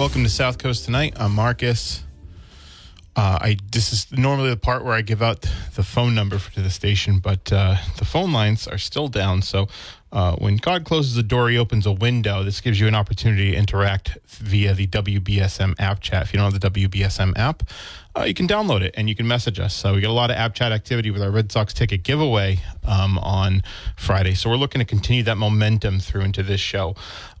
Welcome to South Coast tonight. I'm Marcus. Uh, I this is normally the part where I give out the phone number for the station, but uh, the phone lines are still down. So uh, when God closes a door, He opens a window. This gives you an opportunity to interact via the WBSM app chat. If you don't have the WBSM app, uh, you can download it and you can message us. So we get a lot of app chat activity with our Red Sox ticket giveaway um, on Friday. So we're looking to continue that momentum through into this show.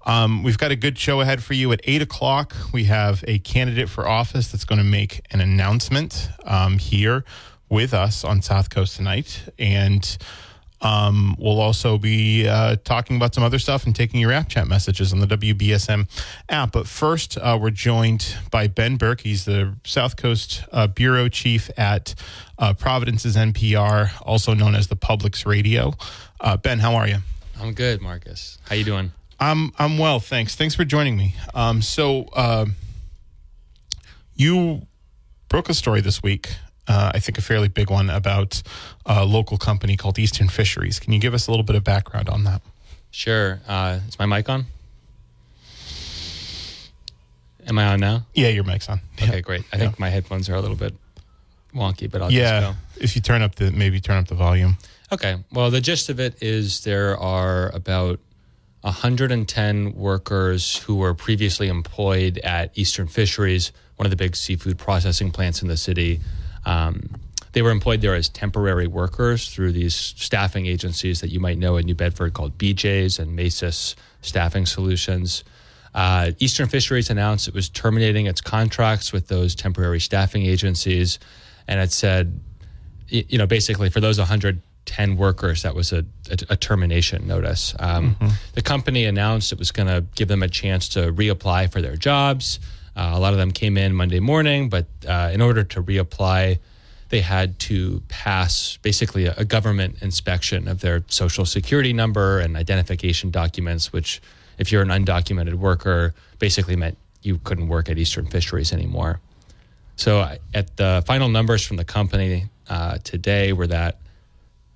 Um, we've got a good show ahead for you at eight o'clock. We have a candidate for office that's going to make an announcement um, here with us on South Coast tonight, and um, we'll also be uh, talking about some other stuff and taking your app chat messages on the WBSM app. But first, uh, we're joined by Ben Berke. He's the South Coast uh, bureau chief at uh, Providence's NPR, also known as the Public's Radio. Uh, ben, how are you? I'm good, Marcus. How you doing? I'm I'm well, thanks. Thanks for joining me. Um, so uh, you broke a story this week. Uh, I think a fairly big one about a local company called Eastern Fisheries. Can you give us a little bit of background on that? Sure. Uh, is my mic on? Am I on now? Yeah, your mic's on. Okay, Yeah. great. I think my headphones are a little bit wonky, but I'll Yeah, if you turn up the maybe turn up the volume. Okay. Well, the gist of it is there are about 110 workers who were previously employed at Eastern Fisheries, one of the big seafood processing plants in the city. Um, they were employed there as temporary workers through these staffing agencies that you might know in New Bedford called BJ's and Masis Staffing Solutions. Uh, Eastern Fisheries announced it was terminating its contracts with those temporary staffing agencies, and it said, you know, basically for those 110 workers, that was a, a, a termination notice. Um, The company announced it was going to give them a chance to reapply for their jobs. Uh, a lot of them came in Monday morning, but uh, in order to reapply, they had to pass basically a, a government inspection of their social security number and identification documents, which, if you're an undocumented worker, basically meant you couldn't work at Eastern Fisheries anymore. So, at the final numbers from the company uh, today were that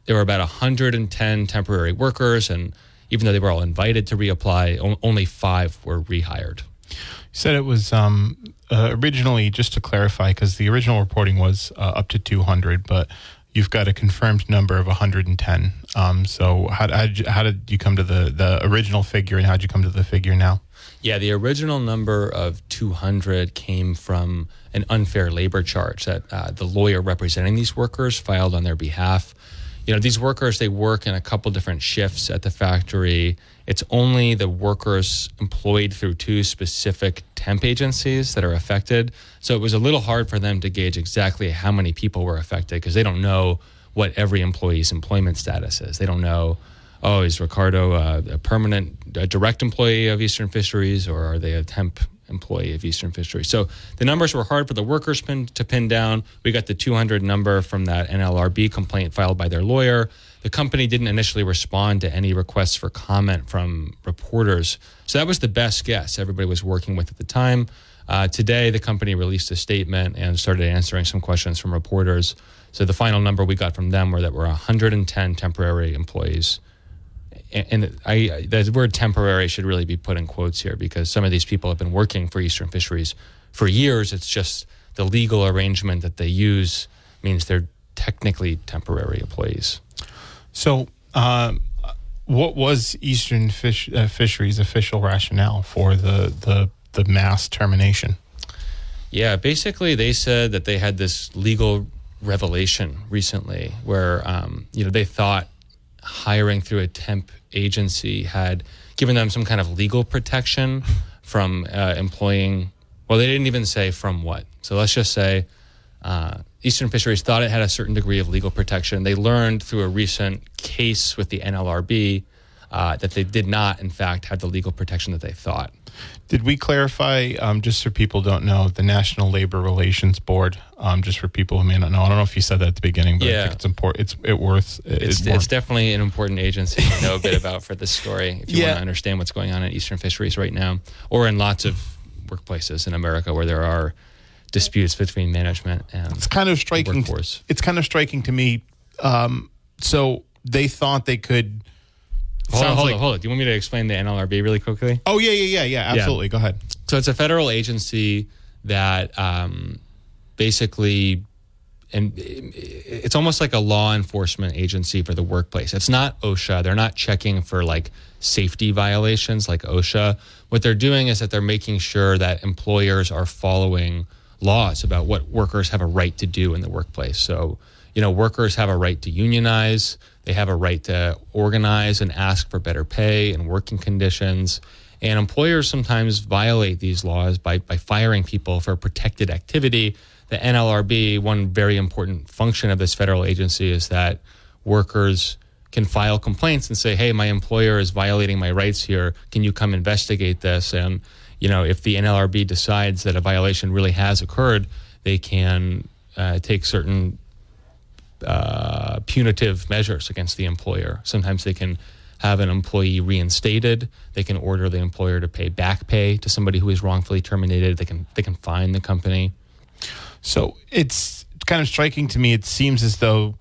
there were about 110 temporary workers, and even though they were all invited to reapply, o- only five were rehired. You said it was um, uh, originally, just to clarify, because the original reporting was uh, up to 200, but you've got a confirmed number of 110. Um, so how, how, did you, how did you come to the, the original figure and how did you come to the figure now? Yeah, the original number of 200 came from an unfair labor charge that uh, the lawyer representing these workers filed on their behalf. You know, these workers, they work in a couple different shifts at the factory. It's only the workers employed through two specific temp agencies that are affected. So it was a little hard for them to gauge exactly how many people were affected because they don't know what every employee's employment status is. They don't know oh, is Ricardo uh, a permanent, a direct employee of Eastern Fisheries, or are they a temp employee of Eastern Fisheries? So the numbers were hard for the workers pin, to pin down. We got the 200 number from that NLRB complaint filed by their lawyer. The company didn't initially respond to any requests for comment from reporters. So that was the best guess everybody was working with at the time. Uh, today, the company released a statement and started answering some questions from reporters. So the final number we got from them were that were 110 temporary employees and I the word temporary should really be put in quotes here because some of these people have been working for Eastern Fisheries for years. It's just the legal arrangement that they use means they're technically temporary employees. So, um, what was Eastern Fish, uh, Fisheries' official rationale for the, the, the mass termination? Yeah, basically they said that they had this legal revelation recently where um, you know they thought hiring through a temp agency had given them some kind of legal protection from uh, employing. Well, they didn't even say from what. So let's just say uh, Eastern Fisheries thought it had a certain degree of legal protection. They learned through a recent case with the NLRB uh, that they did not, in fact, have the legal protection that they thought. Did we clarify, um, just so people don't know, the National Labor Relations Board, um, just for people who may not know? I don't know if you said that at the beginning, but I think it's important. It's it worth. It's, more- it's definitely an important agency to know a bit about for this story if you Yeah. want to understand what's going on in Eastern Fisheries right now, or in lots of workplaces in America where there are disputes between management and it's kind of striking. workforce. It's kind of striking to me. Um, so they thought they could. Hold on, hold like- on, hold on. Do you want me to explain the NLRB really quickly? Oh yeah, yeah, yeah, yeah. Absolutely. Go ahead. So it's a federal agency that um, basically, and it's almost like a law enforcement agency for the workplace. It's not OSHA. They're not checking for like safety violations like OSHA. What they're doing is that they're making sure that employers are following laws about what workers have a right to do in the workplace. So, you know, workers have a right to unionize. They have a right to organize and ask for better pay and working conditions. And employers sometimes violate these laws by, by firing people for protected activity. The NLRB, one very important function of this federal agency is that workers can file complaints and say, hey, my employer is violating my rights here. Can you come investigate this? And, you know, if the NLRB decides that a violation really has occurred, they can uh, take certain uh, punitive measures against the employer. Sometimes they can have an employee reinstated. They can order the employer to pay back pay to somebody who is wrongfully terminated. They can they can fine the company. So it's kind of striking to me. It seems as though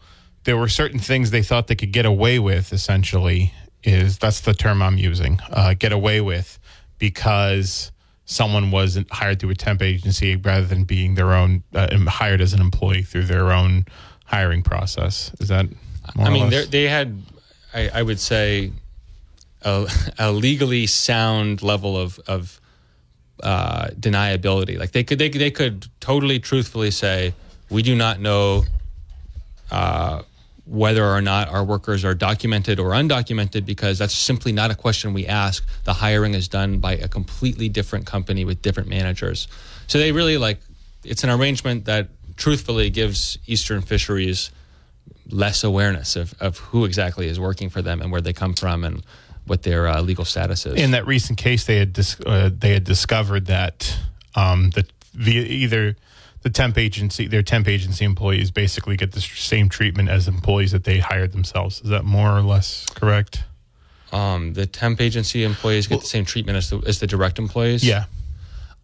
there were certain things they thought they could get away with. Essentially, is that's the term I'm using. Uh, get away with because someone was hired through a temp agency rather than being their own uh, hired as an employee through their own hiring process. Is that? More I or mean, they they had, I, I would say, a, a legally sound level of of uh, deniability. Like they could they, could- they could totally truthfully say, we do not know uh, whether or not our workers are documented or undocumented because that's simply not a question we ask. The hiring is done by a completely different company with different managers. So they really like it's an arrangement that truthfully gives Eastern Fisheries less awareness of, of who exactly is working for them and where they come from and what their uh, legal status is. in that recent case, they had dis- uh, they had discovered that um, via either the temp agency, their temp agency employees basically get the same treatment as employees that they hired themselves. Is that more or less correct? um, the temp agency employees get the same treatment as the, as the direct employees. Yeah.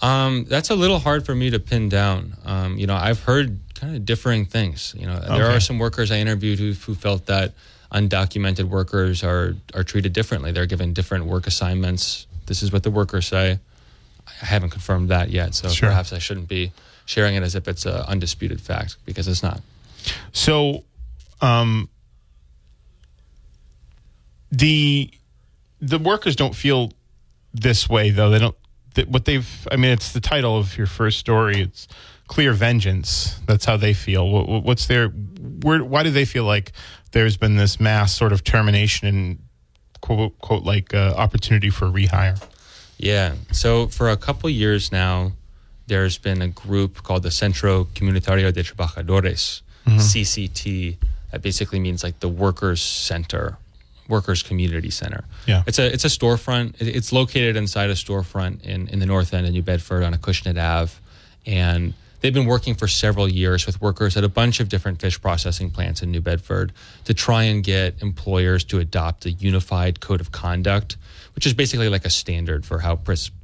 Um, that's a little hard for me to pin down. Um, you know, I've heard kind of differing things. You know, there are some workers I interviewed who, who felt that undocumented workers are are treated differently. They're given different work assignments. This is what the workers say. I haven't confirmed that yet, so Sure. perhaps I shouldn't be sharing it as if it's an undisputed fact because it's not. So, um, the the workers don't feel this way though. They don't. What they've. I mean, it's the title of your first story. It's clear vengeance. That's how they feel. What, what- what's their? Where? Why do they feel like there's been this mass sort of termination and quote quote like uh, opportunity for rehire? Yeah. So for a couple years now, there's been a group called the Centro Comunitario de Trabajadores, CCT. That basically means like the Workers Center, Workers Community Center. Yeah. It's a it's a storefront. It's located inside a storefront in in the North End of New Bedford on a Acushnet Ave, and they've been working for several years with workers at a bunch of different fish processing plants in New Bedford to try and get employers to adopt a unified code of conduct, which is basically like a standard for how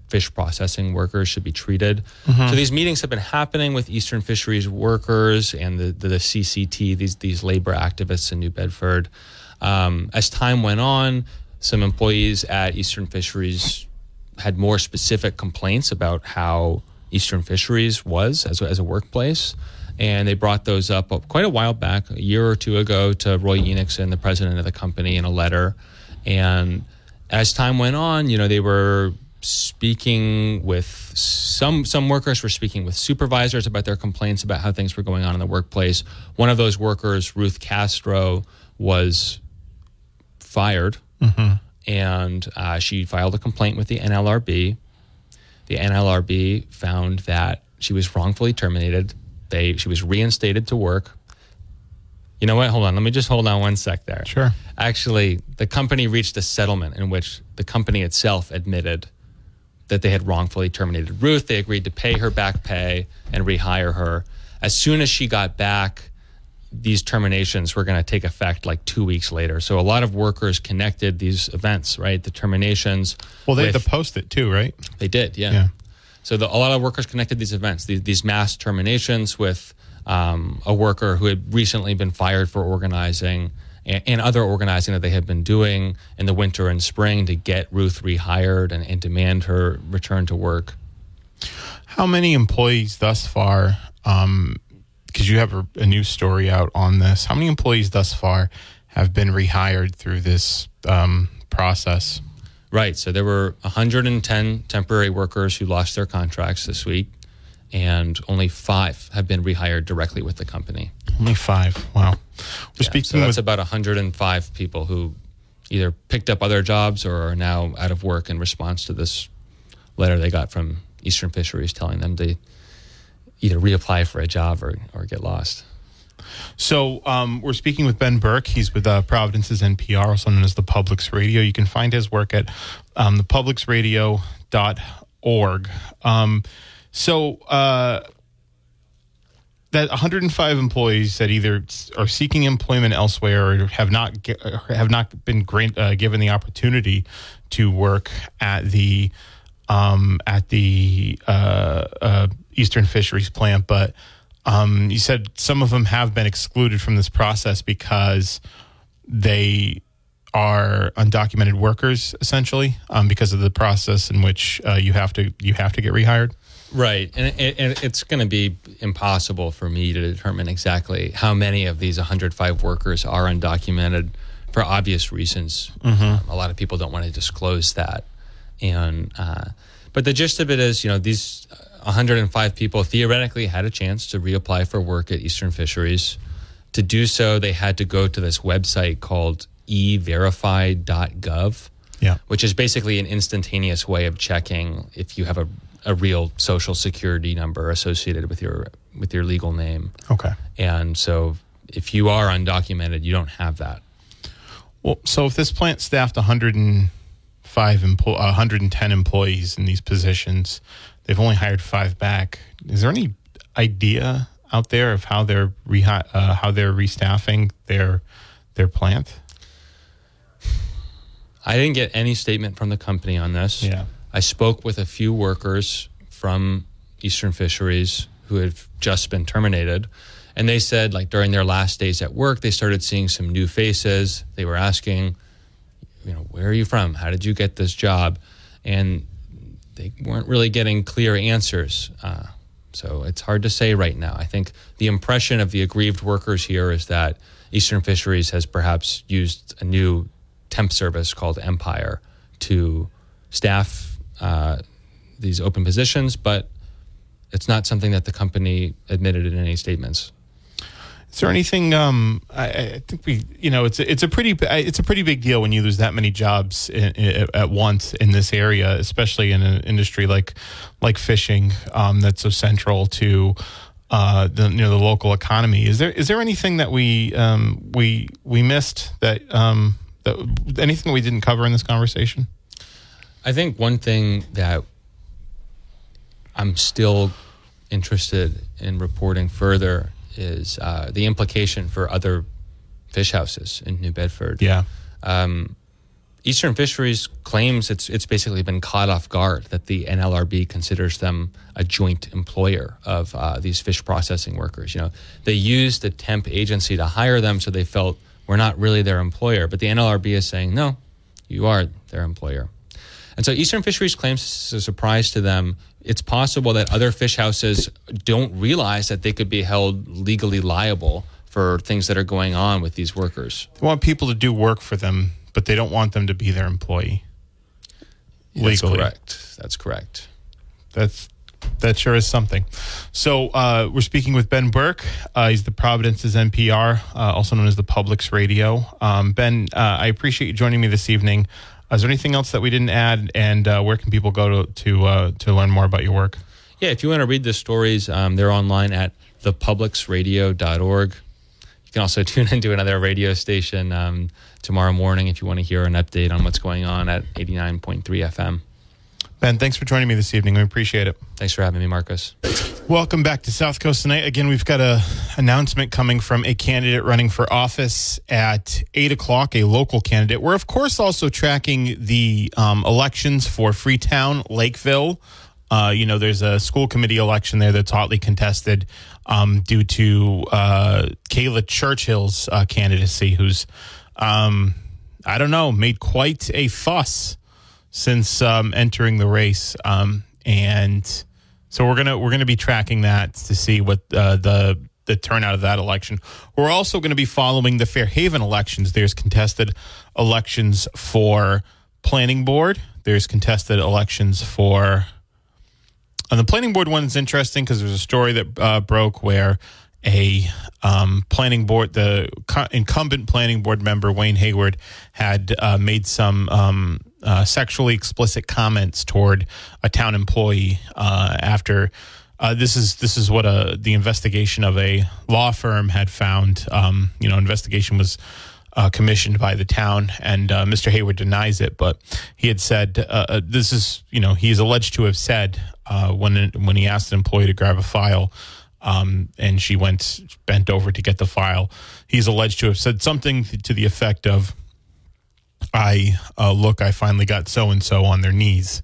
fish processing workers should be treated. Mm-hmm. So these meetings have been happening with Eastern Fisheries workers and the, the, the CCT, these these labor activists in New Bedford. Um, as time went on, some employees at Eastern Fisheries had more specific complaints about how Eastern Fisheries was as as a workplace. And they brought those up quite a while back, a year or two ago, to Roy Enoksen, the president of the company, in a letter. And as time went on, you know, they were speaking with some some workers were speaking with supervisors about their complaints about how things were going on in the workplace. One of those workers, Ruth Castro, was fired, and uh, she filed a complaint with the NLRB. The NLRB found that she was wrongfully terminated They she was reinstated to work. You know what? Hold on. Let me just hold on one sec there. Sure. Actually, the company reached a settlement in which the company itself admitted that they had wrongfully terminated Ruth. They agreed to pay her back pay and rehire her. As soon as she got back, these terminations were going to take effect like two weeks later. So a lot of workers connected these events, right? The terminations. Well, they with- had to post it too, right? they did, yeah. Yeah. So the, a lot of workers connected these events, these, these mass terminations with um, a worker who had recently been fired for organizing and, and other organizing that they had been doing in the winter and spring to get Ruth rehired and, and demand her return to work. How many employees thus far? Because you have a, a new story out on this. How many employees thus far have been rehired through this um, process? Right. So there were 110 temporary workers who lost their contracts this week, and only five have been rehired directly with the company. Only five. Wow. We're Yeah, speaking so that's with about 105 people who either picked up other jobs or are now out of work in response to this letter they got from Eastern Fisheries telling them to either reapply for a job or, or get lost. So um, we're speaking with Ben Berke. He's with uh, Providence's NPR, also known as the Publics Radio. You can find his work at um, thepublicsradio.org. Um, so uh, that 105 employees that either are seeking employment elsewhere or have not or have not been grant, uh, given the opportunity to work at the um, at the uh, uh, Eastern Fisheries plant, but um, you said some of them have been excluded from this process because they are undocumented workers, essentially, um, because of the process in which uh, you have to you have to get rehired. Right. And, it, and it's going to be impossible for me to determine exactly how many of these 105 workers are undocumented for obvious reasons. Um, a lot of people don't want to disclose that. And, uh, but the gist of it is, you know, these 105 people theoretically had a chance to reapply for work at Eastern Fisheries. To do so, they had to go to this website called everify.gov Yeah. which is basically an instantaneous way of checking if you have a, a real social security number associated with your with your legal name. Okay. And so if you are undocumented, you don't have that. Well, so if this plant staffed 105 empl- uh, 110 employees in these positions, they've only hired five back. Is there any idea out there of how they're rehi- uh, how they're restaffing their their plant? I didn't get any statement from the company on this. Yeah. I spoke with a few workers from Eastern Fisheries who have just been terminated. And they said, like, during their last days at work, they started seeing some new faces. They were asking, you know, where are you from? How did you get this job? And they weren't really getting clear answers. Uh, so it's hard to say right now. I think the impression of the aggrieved workers here is that Eastern Fisheries has perhaps used a new temp service called Empire to staff uh, these open positions, but it's not something that the company admitted in any statements. Is there anything? Um, I, I think we, you know, it's a, it's a pretty it's a pretty big deal when you lose that many jobs in, in, at once in this area, especially in an industry like like fishing um, that's so central to uh, the you know the local economy. Is there is there anything that we um, we we missed that um, that anything we didn't cover in this conversation? I think one thing that I'm still interested in reporting further is uh, the implication for other fish houses in New Bedford. Yeah, Um, Eastern Fisheries claims it's it's basically been caught off guard that the NLRB considers them a joint employer of uh, these fish processing workers. You know, they used a temp agency to hire them, so they felt we're not really their employer. But the NLRB is saying no, you are their employer. And so Eastern Fisheries claims this is a surprise to them. It's possible that other fish houses don't realize that they could be held legally liable for things that are going on with these workers. they want people to do work for them, but they don't want them to be their employee. That's Legally. correct. That's correct. That's that sure is something. So uh, we're speaking with Ben Berke. Uh, he's the Providence's NPR, uh, also known as the Public's Radio. Um, ben, uh, I appreciate you joining me this evening. Is there anything else that we didn't add? And uh, where can people go to to uh, to learn more about your work? Yeah, if you want to read the stories, um, they're online at thepublicsradio.org. You can also tune into another radio station um, tomorrow morning if you want to hear an update on what's going on at 89.3 FM. Ben, thanks for joining me this evening. We appreciate it. Thanks for having me, Marcus. Welcome back to South Coast tonight. Again, we've got an announcement coming from a candidate running for office at eight o'clock. A local candidate. We're of course also tracking the um, elections for Freetown, Lakeville. Uh, you know, there's a school committee election there that's hotly contested um, due to uh, Kayla Churchill's uh, candidacy, who's um, I don't know made quite a fuss since um, entering the race, um, and so we're gonna we're gonna be tracking that to see what uh, the the turnout of that election. We're also going to be following the Fairhaven elections. There's contested elections for planning board. There's contested elections for. And the planning board one is interesting because there's a story that uh, broke where a um, planning board, the co- incumbent planning board member Wayne Hayward had uh, made some um, uh, sexually explicit comments toward a town employee uh, after. Uh, this is this is what a the investigation of a law firm had found. Um, you know, investigation was uh, commissioned by the town, and uh, Mr. Hayward denies it. But he had said uh, uh, this is you know he is alleged to have said uh, when when he asked an employee to grab a file. Um, and she went bent over to get the file. He's alleged to have said something to the effect of, "I uh, look, I finally got so and so on their knees."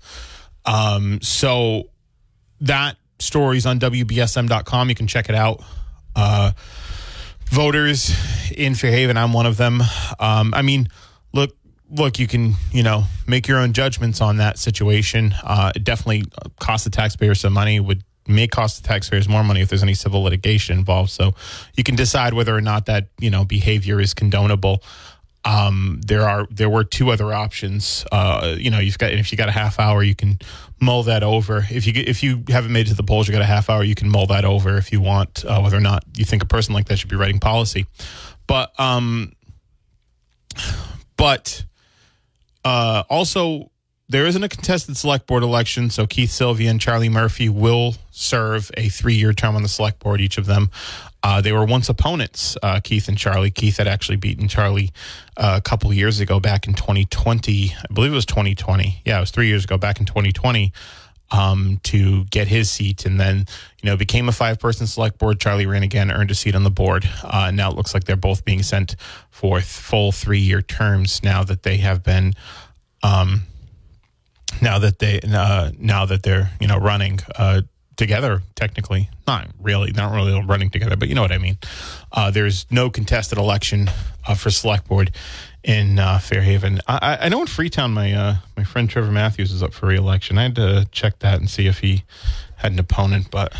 Um, so that story's on WBSM.com. You can check it out. Uh, voters in Fairhaven, I'm one of them. Um, I mean, look, look, you can you know make your own judgments on that situation. Uh, it definitely cost the taxpayer some money. Would may cost the taxpayers more money if there's any civil litigation involved. So you can decide whether or not that you know behavior is condonable. Um, there are there were two other options. Uh, you know, you've got if you got a half hour, you can mull that over. If you if you haven't made it to the polls, you got a half hour, you can mull that over if you want, uh, whether or not you think a person like that should be writing policy. But um, but uh, also there isn't a contested select board election, so Keith Sylvia and Charlie Murphy will serve a three-year term on the select board, each of them. Uh, they were once opponents, uh, Keith and Charlie. Keith had actually beaten Charlie uh, a couple years ago, back in 2020. I believe it was 2020. Yeah, it was three years ago, back in 2020, um, to get his seat. And then, you know, became a five person select board. Charlie ran again, earned a seat on the board. Uh, now it looks like they're both being sent for full three year terms now that they have been. Um, now that they uh, now that they're you know running uh, together technically. Not really. Not really running together but you know what i mean. Uh, there's no contested election uh, for select board in uh, fairhaven. I, I know in freetown my uh, my friend trevor matthews is up for re-election. I had to check that and see if he had an opponent but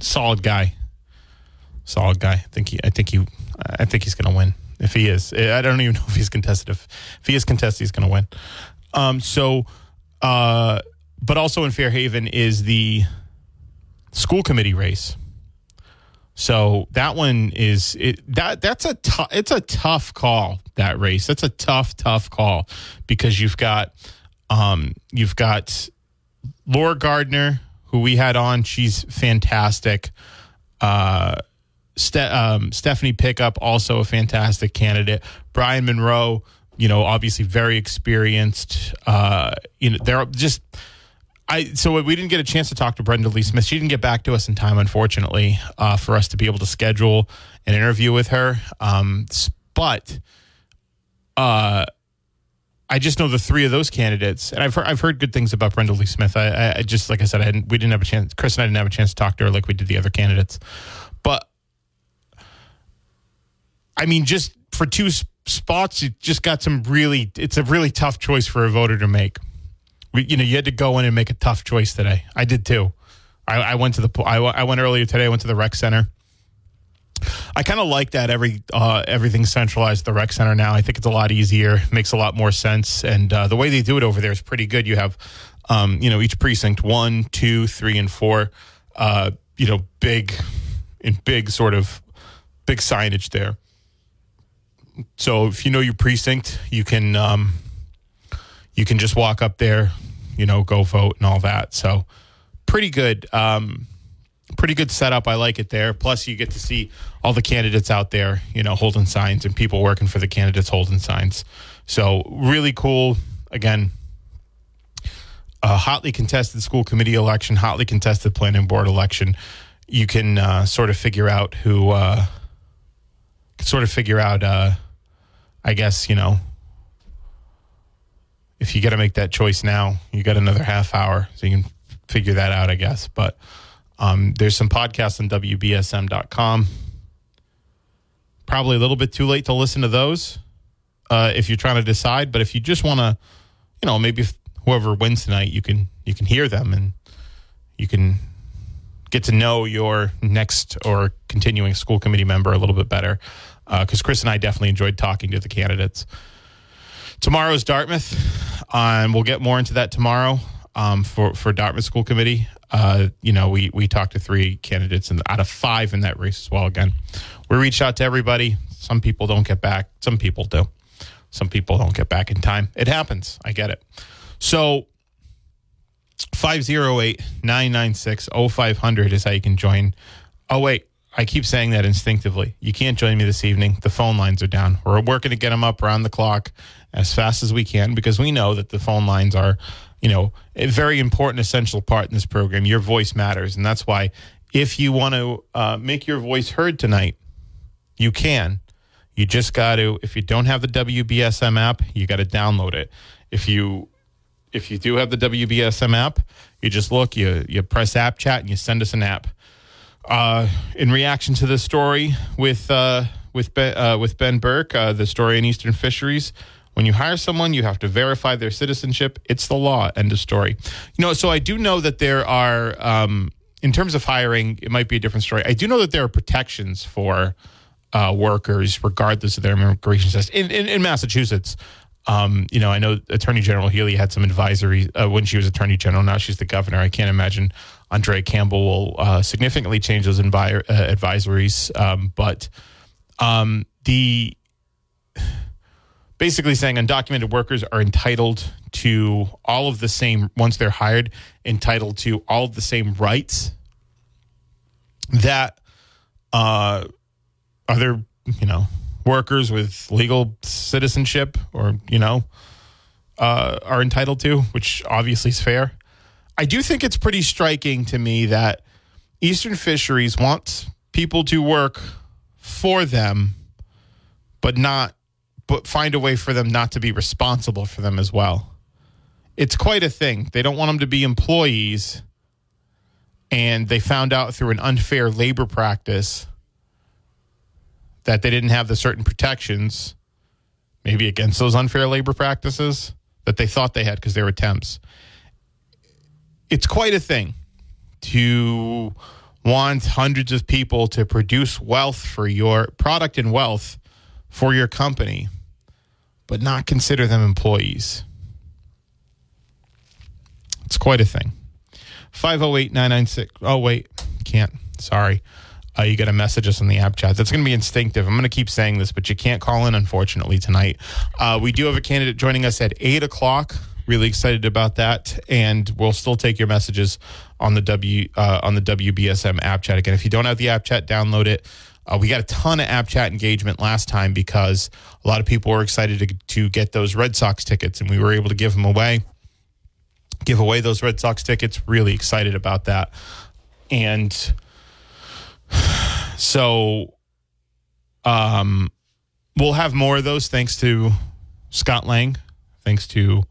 solid guy. Solid guy. I think he i think he i think he's gonna win. If he is i don't even know if he's contested. If, if he is contested he's gonna win. Um so uh but also in fairhaven is the school committee race. So that one is it, that that's a tough it's a tough call that race. That's a tough tough call because you've got um you've got Laura Gardner who we had on. She's fantastic. Uh, Ste- um, Stephanie Pickup also a fantastic candidate. Brian Monroe, you know, obviously very experienced. Uh, you know, they're just I so we didn't get a chance to talk to Brenda Lee Smith. She didn't get back to us in time, unfortunately, uh, for us to be able to schedule an interview with her. Um, but uh, I just know the three of those candidates, and I've heard, I've heard good things about Brenda Lee Smith. I, I just like I said, I hadn't, we didn't have a chance. Chris and I didn't have a chance to talk to her like we did the other candidates. But I mean, just for two spots, you just got some really. It's a really tough choice for a voter to make we, you know, you had to go in and make a tough choice today. I did too. I, I went to the, I, I went earlier today. I went to the rec center. I kind of like that every uh, everything's centralized at the rec center now. I think it's a lot easier, makes a lot more sense, and uh, the way they do it over there is pretty good. You have, um, you know, each precinct one, two, three, and four. Uh, you know, big in big sort of big signage there. So if you know your precinct, you can um, you can just walk up there, you know, go vote and all that. So pretty good. Um, pretty good setup. I like it there. Plus, you get to see all the candidates out there, you know, holding signs and people working for the candidates holding signs. So, really cool. Again, a hotly contested school committee election, hotly contested planning board election. You can uh, sort of figure out who, uh, sort of figure out, uh, I guess, you know, if you got to make that choice now, you got another half hour, so you can figure that out, I guess. But um, there's some podcasts on WBSM.com. Probably a little bit too late to listen to those uh, if you're trying to decide. But if you just want to, you know, maybe whoever wins tonight, you can you can hear them and you can get to know your next or continuing school committee member a little bit better. Because uh, Chris and I definitely enjoyed talking to the candidates. Tomorrow's Dartmouth, and we'll get more into that tomorrow um, for for Dartmouth School Committee. Uh, you know, we we talked to three candidates and out of five in that race as well. Again, we reached out to everybody. Some people don't get back. Some people do. Some people don't get back in time. It happens. I get it. So 508 996 0500 is how you can join. Oh, wait. I keep saying that instinctively. You can't join me this evening. The phone lines are down. We're working to get them up around the clock as fast as we can because we know that the phone lines are, you know, a very important, essential part in this program. Your voice matters. And that's why if you want to uh, make your voice heard tonight, you can. You just got to, if you don't have the WBSM app, you got to download it. If you if you do have the WBSM app, you just look, you you press app chat, and you send us an app. Uh, in reaction to the story with uh, with ben, uh, with Ben Berke, uh, the story in Eastern Fisheries, when you hire someone, you have to verify their citizenship. It's the law. End of story. You know, so I do know that there are, um, in terms of hiring, it might be a different story. I do know that there are protections for uh, workers, regardless of their immigration status. In, in, in Massachusetts, um, you know, I know Attorney General Healy had some advisory uh, when she was Attorney General. Now she's the governor. I can't imagine Andrea Campbell will uh, significantly change those uh, advisories. Um, but um, the basically saying undocumented workers are entitled to all of the same once they're hired entitled to all of the same rights that uh, other you know workers with legal citizenship or you know uh, are entitled to which obviously is fair. I do think it's pretty striking to me that eastern fisheries wants people to work for them but not but find a way for them not to be responsible for them as well. It's quite a thing. They don't want them to be employees. And they found out through an unfair labor practice that they didn't have the certain protections, maybe against those unfair labor practices that they thought they had because they were temps. It's quite a thing to want hundreds of people to produce wealth for your product and wealth for your company but not consider them employees. It's quite a thing. 508 996. Oh, wait, can't. Sorry. Uh, you got to message us on the app chat. That's going to be instinctive. I'm going to keep saying this, but you can't call in, unfortunately, tonight. Uh, we do have a candidate joining us at 8 o'clock. Really excited about that. And we'll still take your messages on the W uh, on the WBSM app chat. Again, if you don't have the app chat, download it. Uh, we got a ton of app chat engagement last time because a lot of people were excited to, to get those Red Sox tickets, and we were able to give them away. Give away those Red Sox tickets. Really excited about that. And so um, we'll have more of those thanks to Scott Lang, thanks to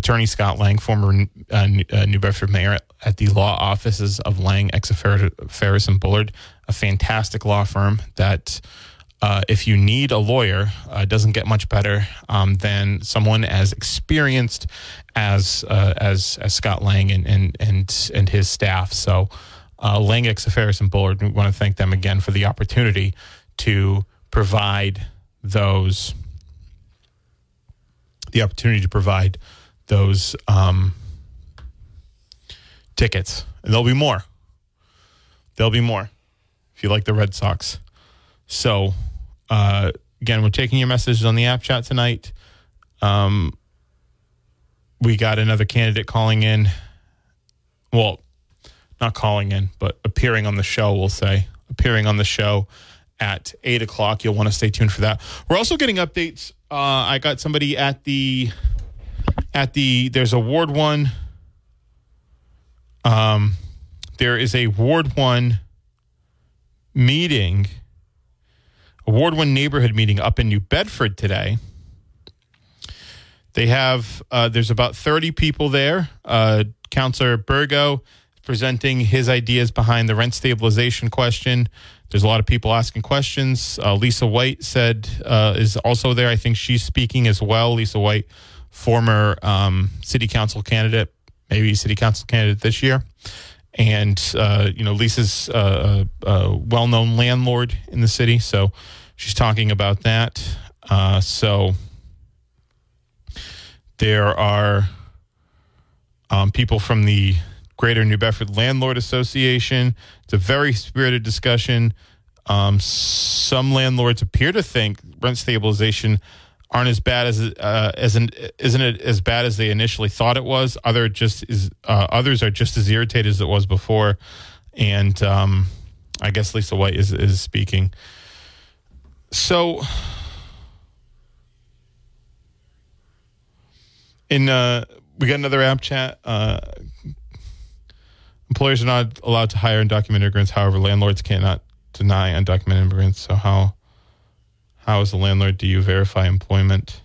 Attorney Scott Lang, former uh, uh New Bedford mayor at, the law offices of Lang, Xifaras and Bullard, a fantastic law firm that, uh, if you need a lawyer, uh, doesn't get much better um, than someone as experienced as uh, as as Scott Lang and and and, and his staff. So, uh, Lang, Xifaras and Bullard, we want to thank them again for the opportunity to provide those the opportunity to provide those um, tickets. And there'll be more. There'll be more if you like the Red Sox. So, uh, again, we're taking your messages on the app chat tonight. Um, we got another candidate calling in. Well, not calling in, but appearing on the show, we'll say, appearing on the show at eight o'clock. You'll want to stay tuned for that. We're also getting updates. Uh, I got somebody at the at the there's a Ward One. Um, there is a Ward One meeting, a Ward One neighborhood meeting up in New Bedford today. They have uh, there's about 30 people there. Uh, Councillor Burgo presenting his ideas behind the rent stabilization question. There's a lot of people asking questions. Uh, Lisa White said uh, is also there. I think she's speaking as well. Lisa White, former um, city council candidate, maybe city council candidate this year, and uh, you know Lisa's uh, a, a well-known landlord in the city, so she's talking about that. Uh, so there are um, people from the Greater New Bedford Landlord Association. It's a very spirited discussion. Um, some landlords appear to think rent stabilization aren't as bad as uh, as an, isn't it as bad as they initially thought it was. Other just is uh, others are just as irritated as it was before, and um, I guess Lisa White is is speaking. So in uh, we got another app chat. Uh, employers are not allowed to hire undocumented immigrants. However, landlords cannot deny undocumented immigrants. So how how as a landlord do you verify employment?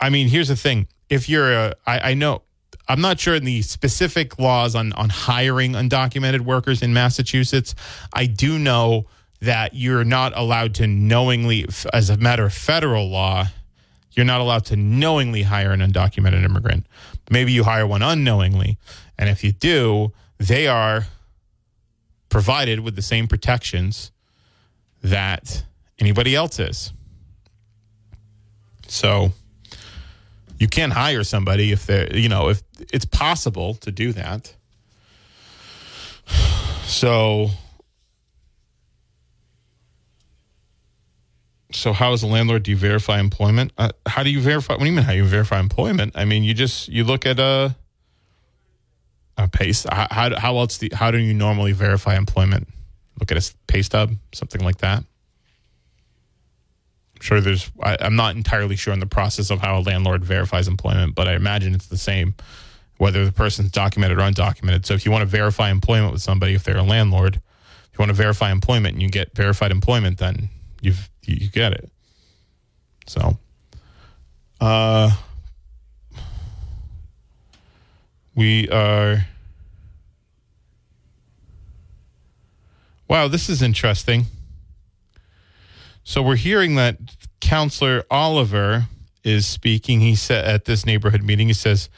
I mean, here's the thing: if you're a, I, I know. I'm not sure in the specific laws on, on hiring undocumented workers in Massachusetts. I do know that you're not allowed to knowingly, as a matter of federal law, you're not allowed to knowingly hire an undocumented immigrant. Maybe you hire one unknowingly. And if you do, they are provided with the same protections that anybody else is. So you can't hire somebody if they're, you know, if it's possible to do that. So so how as a landlord do you verify employment? Uh, how do you verify? What do you mean? How you verify employment? I mean, you just you look at a a pay. How how, how else do how do you normally verify employment? Look at a pay stub, something like that. Sure there's. I, I'm not entirely sure in the process of how a landlord verifies employment, but I imagine it's the same, whether the person's documented or undocumented. So if you want to verify employment with somebody, if they're a landlord, if you want to verify employment and you get verified employment, then you've you get it. So, uh, we are. Wow, this is interesting. So we're hearing that Counselor Oliver is speaking. He said at this neighborhood meeting, he says,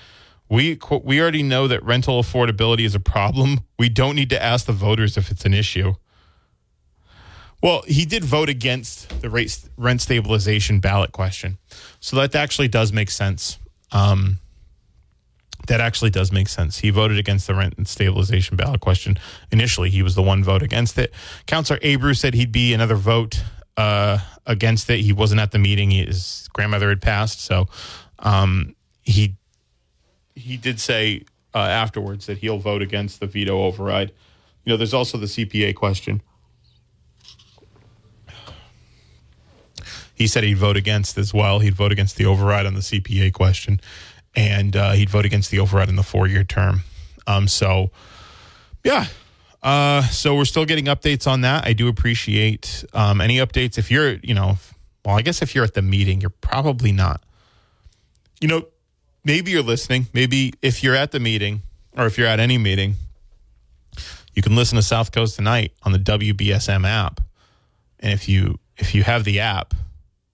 "We we already know that rental affordability is a problem. We don't need to ask the voters if it's an issue." Well, he did vote against the rate, rent stabilization ballot question. So that actually does make sense. Um, that actually does make sense. He voted against the rent and stabilization ballot question. Initially, he was the one vote against it. Councillor Abreu said he'd be another vote uh, against it. He wasn't at the meeting. His grandmother had passed, so um, he he did say uh, afterwards that he'll vote against the veto override. You know, there's also the CPA question. he said he'd vote against as well. He'd vote against the override on the CPA question, and uh, he'd vote against the override in the four-year term. Um, so, yeah. Uh, so we're still getting updates on that. I do appreciate um, any updates. If you're, you know, well, I guess if you're at the meeting, you're probably not. You know, maybe you're listening. Maybe if you're at the meeting or if you're at any meeting, you can listen to South Coast tonight on the WBSM app. And if you if you have the app,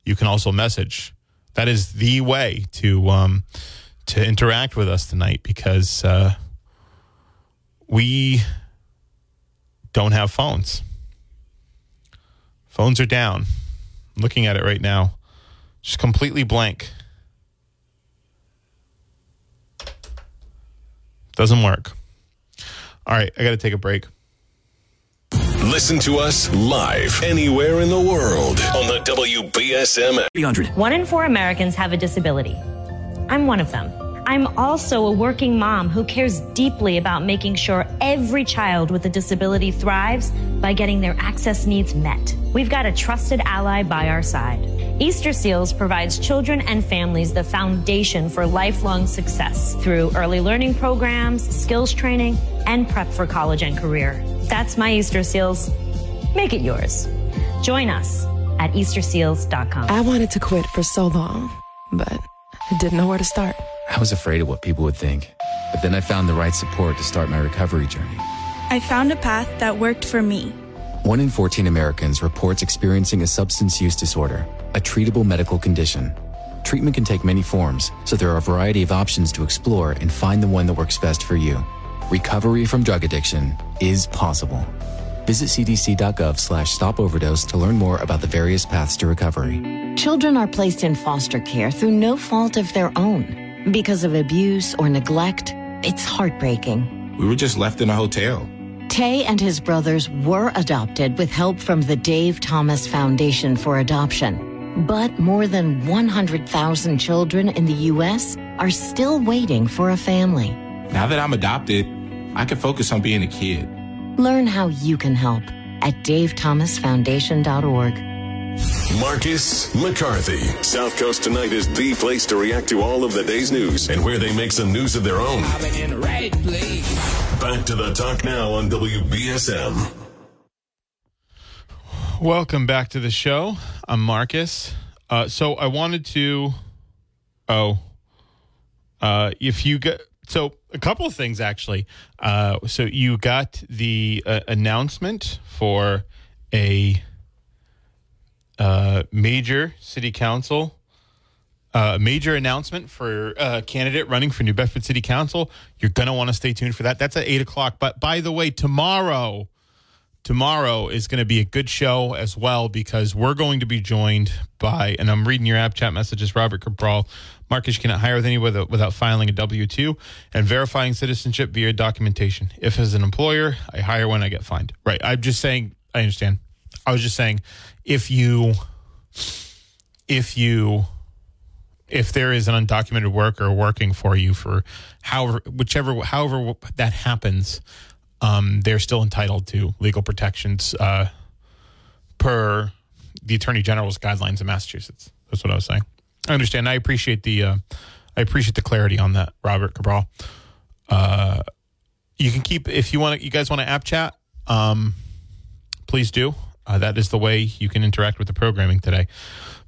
you can also message. That is the way to um, to interact with us tonight because uh, we don't have phones. Phones are down. I'm looking at it right now, just completely blank. Doesn't work. All right, I got to take a break. Listen to us live anywhere in the world on the WBSM. 300. One in four Americans have a disability. I'm one of them. I'm also a working mom who cares deeply about making sure every child with a disability thrives by getting their access needs met. We've got a trusted ally by our side. Easter Seals provides children and families the foundation for lifelong success through early learning programs, skills training, and prep for college and career. That's my Easter Seals. Make it yours. Join us at easterseals.com. I wanted to quit for so long, but I didn't know where to start. I was afraid of what people would think, but then I found the right support to start my recovery journey. I found a path that worked for me. One in 14 Americans reports experiencing a substance use disorder, a treatable medical condition. Treatment can take many forms, so there are a variety of options to explore and find the one that works best for you. Recovery from drug addiction is possible. Visit cdc.gov slash stop overdose to learn more about the various paths to recovery. Children are placed in foster care through no fault of their own. Because of abuse or neglect, it's heartbreaking. We were just left in a hotel. Tay and his brothers were adopted with help from the Dave Thomas Foundation for Adoption. But more than 100,000 children in the U.S. are still waiting for a family. Now that I'm adopted, I can focus on being a kid. Learn how you can help at davethomasfoundation.org. Marcus McCarthy. South Coast Tonight is the place to react to all of the day's news and where they make some news of their own. Right Back to the talk now on WBSM. Welcome back to the show. I'm Marcus. Uh, so I wanted to. Oh, uh, if you get so a couple of things actually. Uh, so you got the uh, announcement for a uh, major city council, uh, major announcement for a candidate running for New Bedford City Council. You're going to want to stay tuned for that. That's at 8 o'clock. But by the way, tomorrow, tomorrow is going to be a good show as well because we're going to be joined by, and I'm reading your app chat messages, Robert Cabral. Marcus cannot hire with anyone without, without filing a W 2 and verifying citizenship via documentation. If, as an employer, I hire when I get fined. Right. I'm just saying, I understand. I was just saying, if you, if you, if there is an undocumented worker working for you for however, whichever, however that happens, um, they're still entitled to legal protections uh, per the Attorney General's guidelines in Massachusetts. That's what I was saying. I understand. I appreciate the, uh, I appreciate the clarity on that, Robert Cabral. Uh, you can keep if you want. You guys want to app chat? Um, please do. Uh, that is the way you can interact with the programming today.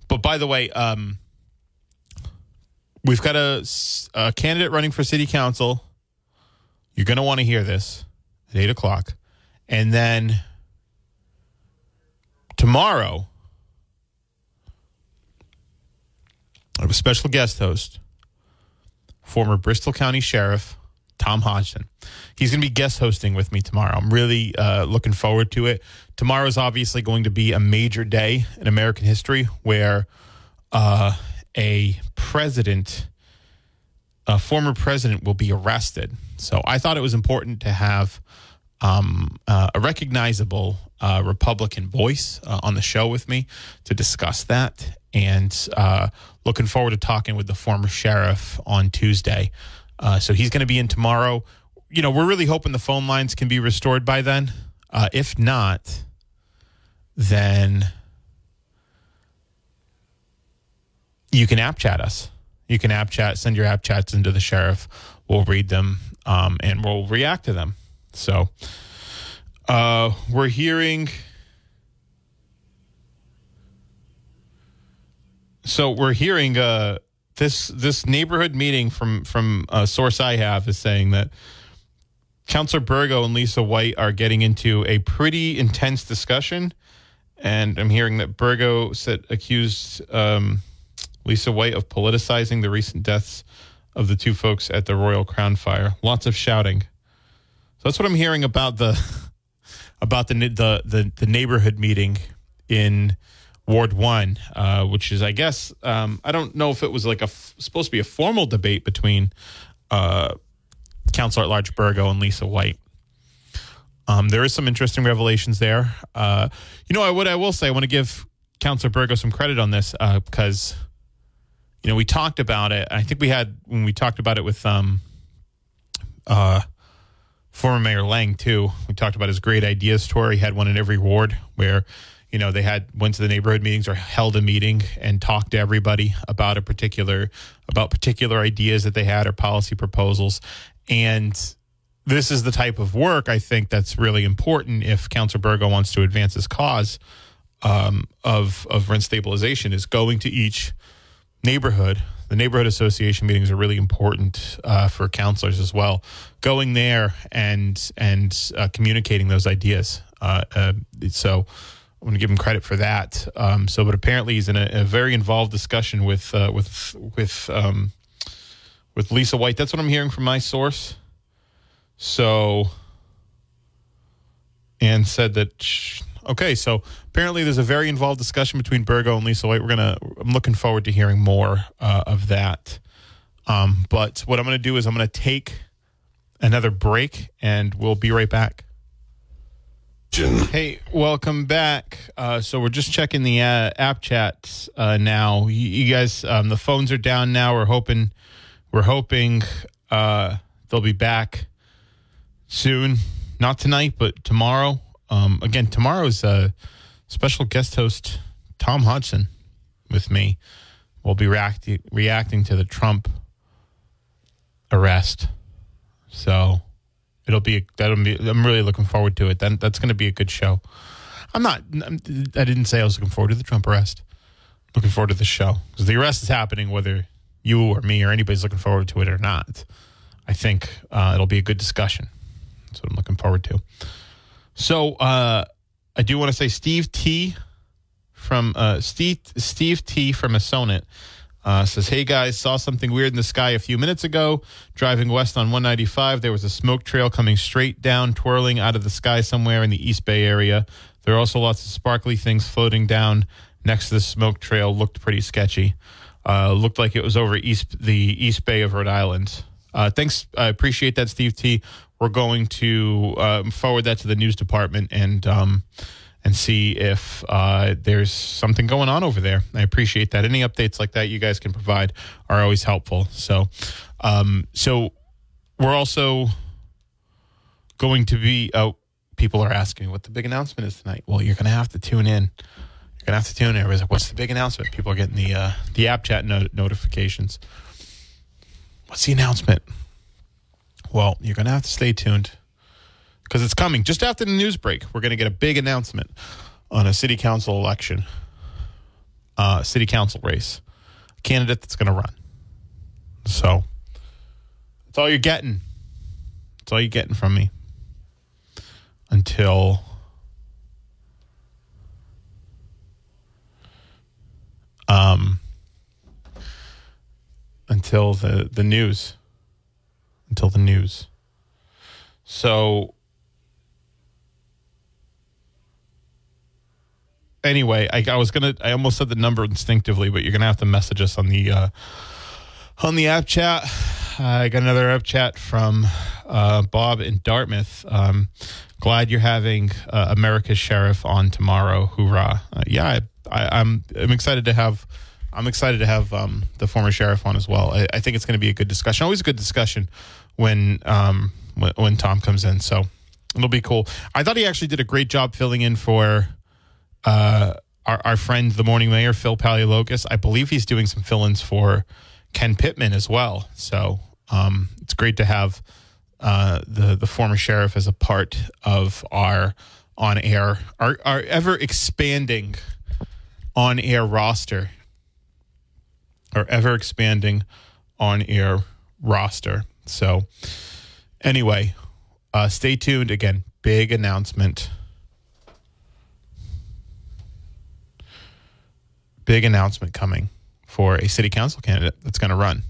But by the way, um, we've got a, a, candidate running for city council. You're going to want to hear this at eight o'clock, and then tomorrow, I have a special guest host, former Bristol County Sheriff Tom Hodgson. He's going to be guest hosting with me tomorrow. I'm really uh, looking forward to it. Tomorrow is obviously going to be a major day in American history where uh, a president, a former president, will be arrested. So I thought it was important to have um, uh, a recognizable uh, Republican voice uh, on the show with me to discuss that. And uh, looking forward to talking with the former sheriff on Tuesday. Uh, so he's going to be in tomorrow. You know, we're really hoping the phone lines can be restored by then. Uh, if not, then you can app chat us. You can app chat, send your app chats into the sheriff. We'll read them um, and we'll react to them. So uh, we're hearing. So we're hearing uh, this this neighborhood meeting from from a source I have is saying that Councillor Burgo and Lisa White are getting into a pretty intense discussion, and I'm hearing that Burgo said accused um, Lisa White of politicizing the recent deaths of the two folks at the Royal Crown Fire. Lots of shouting. So that's what I'm hearing about the about the the the, the neighborhood meeting in Ward One, uh, which is, I guess, um, I don't know if it was like a f- supposed to be a formal debate between uh, Councilor at Large Burgo and Lisa White. Um, there is some interesting revelations there. Uh, you know, I, what I will say, I want to give Councilor Burgo some credit on this because you know, we talked about it. I think we had when we talked about it with um, uh, former Mayor Lang too. We talked about his great ideas tour. He had one in every ward where, you know, they had went to the neighborhood meetings or held a meeting and talked to everybody about a particular about particular ideas that they had or policy proposals. And this is the type of work I think that's really important if Councilor Burgo wants to advance his cause um, of of rent stabilization is going to each neighborhood. The neighborhood association meetings are really important uh, for counselors as well. Going there and and uh, communicating those ideas. Uh, uh so I want to give him credit for that. Um, so, but apparently he's in a, a very involved discussion with uh, with with um, with Lisa White. That's what I'm hearing from my source. So, and said that. Okay, so apparently there's a very involved discussion between Burgo and Lisa White. We're gonna. I'm looking forward to hearing more uh, of that. Um, but what I'm gonna do is I'm gonna take another break, and we'll be right back. Hey, welcome back. Uh, so we're just checking the uh, app chats uh, now. You, you guys, um, the phones are down now. We're hoping, we're hoping uh, they'll be back soon. Not tonight, but tomorrow. Um, again, tomorrow's special guest host, Tom Hodgson, with me. We'll be reacting reacting to the Trump arrest. So it'll be that'll be. I'm really looking forward to it. Then that's going to be a good show. I'm not. I'm, I didn't say I was looking forward to the Trump arrest. Looking forward to the show because the arrest is happening, whether you or me or anybody's looking forward to it or not. I think uh, it'll be a good discussion. That's what I'm looking forward to. So uh, I do want to say Steve T from uh, Steve Steve T from Masonit uh, says, "Hey guys, saw something weird in the sky a few minutes ago. Driving west on 195, there was a smoke trail coming straight down, twirling out of the sky somewhere in the East Bay area. There are also lots of sparkly things floating down next to the smoke trail. Looked pretty sketchy. Uh, looked like it was over east the East Bay of Rhode Island. Uh, thanks, I appreciate that, Steve T. We're going to um, forward that to the news department and." Um, and see if uh, there's something going on over there. I appreciate that. Any updates like that you guys can provide are always helpful. So, um, so we're also going to be. Oh, people are asking me what the big announcement is tonight. Well, you're going to have to tune in. You're going to have to tune in. Everybody's like, "What's the big announcement?" People are getting the uh, the app chat not- notifications. What's the announcement? Well, you're going to have to stay tuned because it's coming just after the news break. We're going to get a big announcement on a city council election, uh, city council race, a candidate that's going to run. So that's all you're getting. That's all you're getting from me until um until the the news until the news. So anyway, I, I, was gonna. I almost said the number instinctively, but you're gonna have to message us on the uh, on the app chat. I got another app chat from uh, Bob in Dartmouth. Um, glad you're having uh, America's Sheriff on tomorrow. Hoorah! Uh, yeah, I, I, I'm I'm excited to have. I'm excited to have um, the former sheriff on as well. I, I think it's going to be a good discussion. Always a good discussion when um, when, when Tom comes in. So it'll be cool. I thought he actually did a great job filling in for uh, our, our friend, the morning mayor, Phil Paleologos. I believe he's doing some fill ins for Ken Pittman as well. So um, it's great to have uh, the, the former sheriff as a part of our on air, our, our ever expanding on air roster, our ever expanding on air roster. So, anyway, uh, stay tuned. Again, big announcement big announcement coming for a city council candidate that's going to run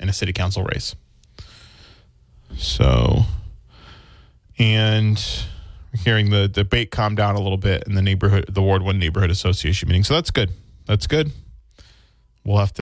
in a city council race. So, and hearing the debate calm down a little bit in the neighborhood, the Ward One Neighborhood Association meeting. So that's good. That's good. We'll have to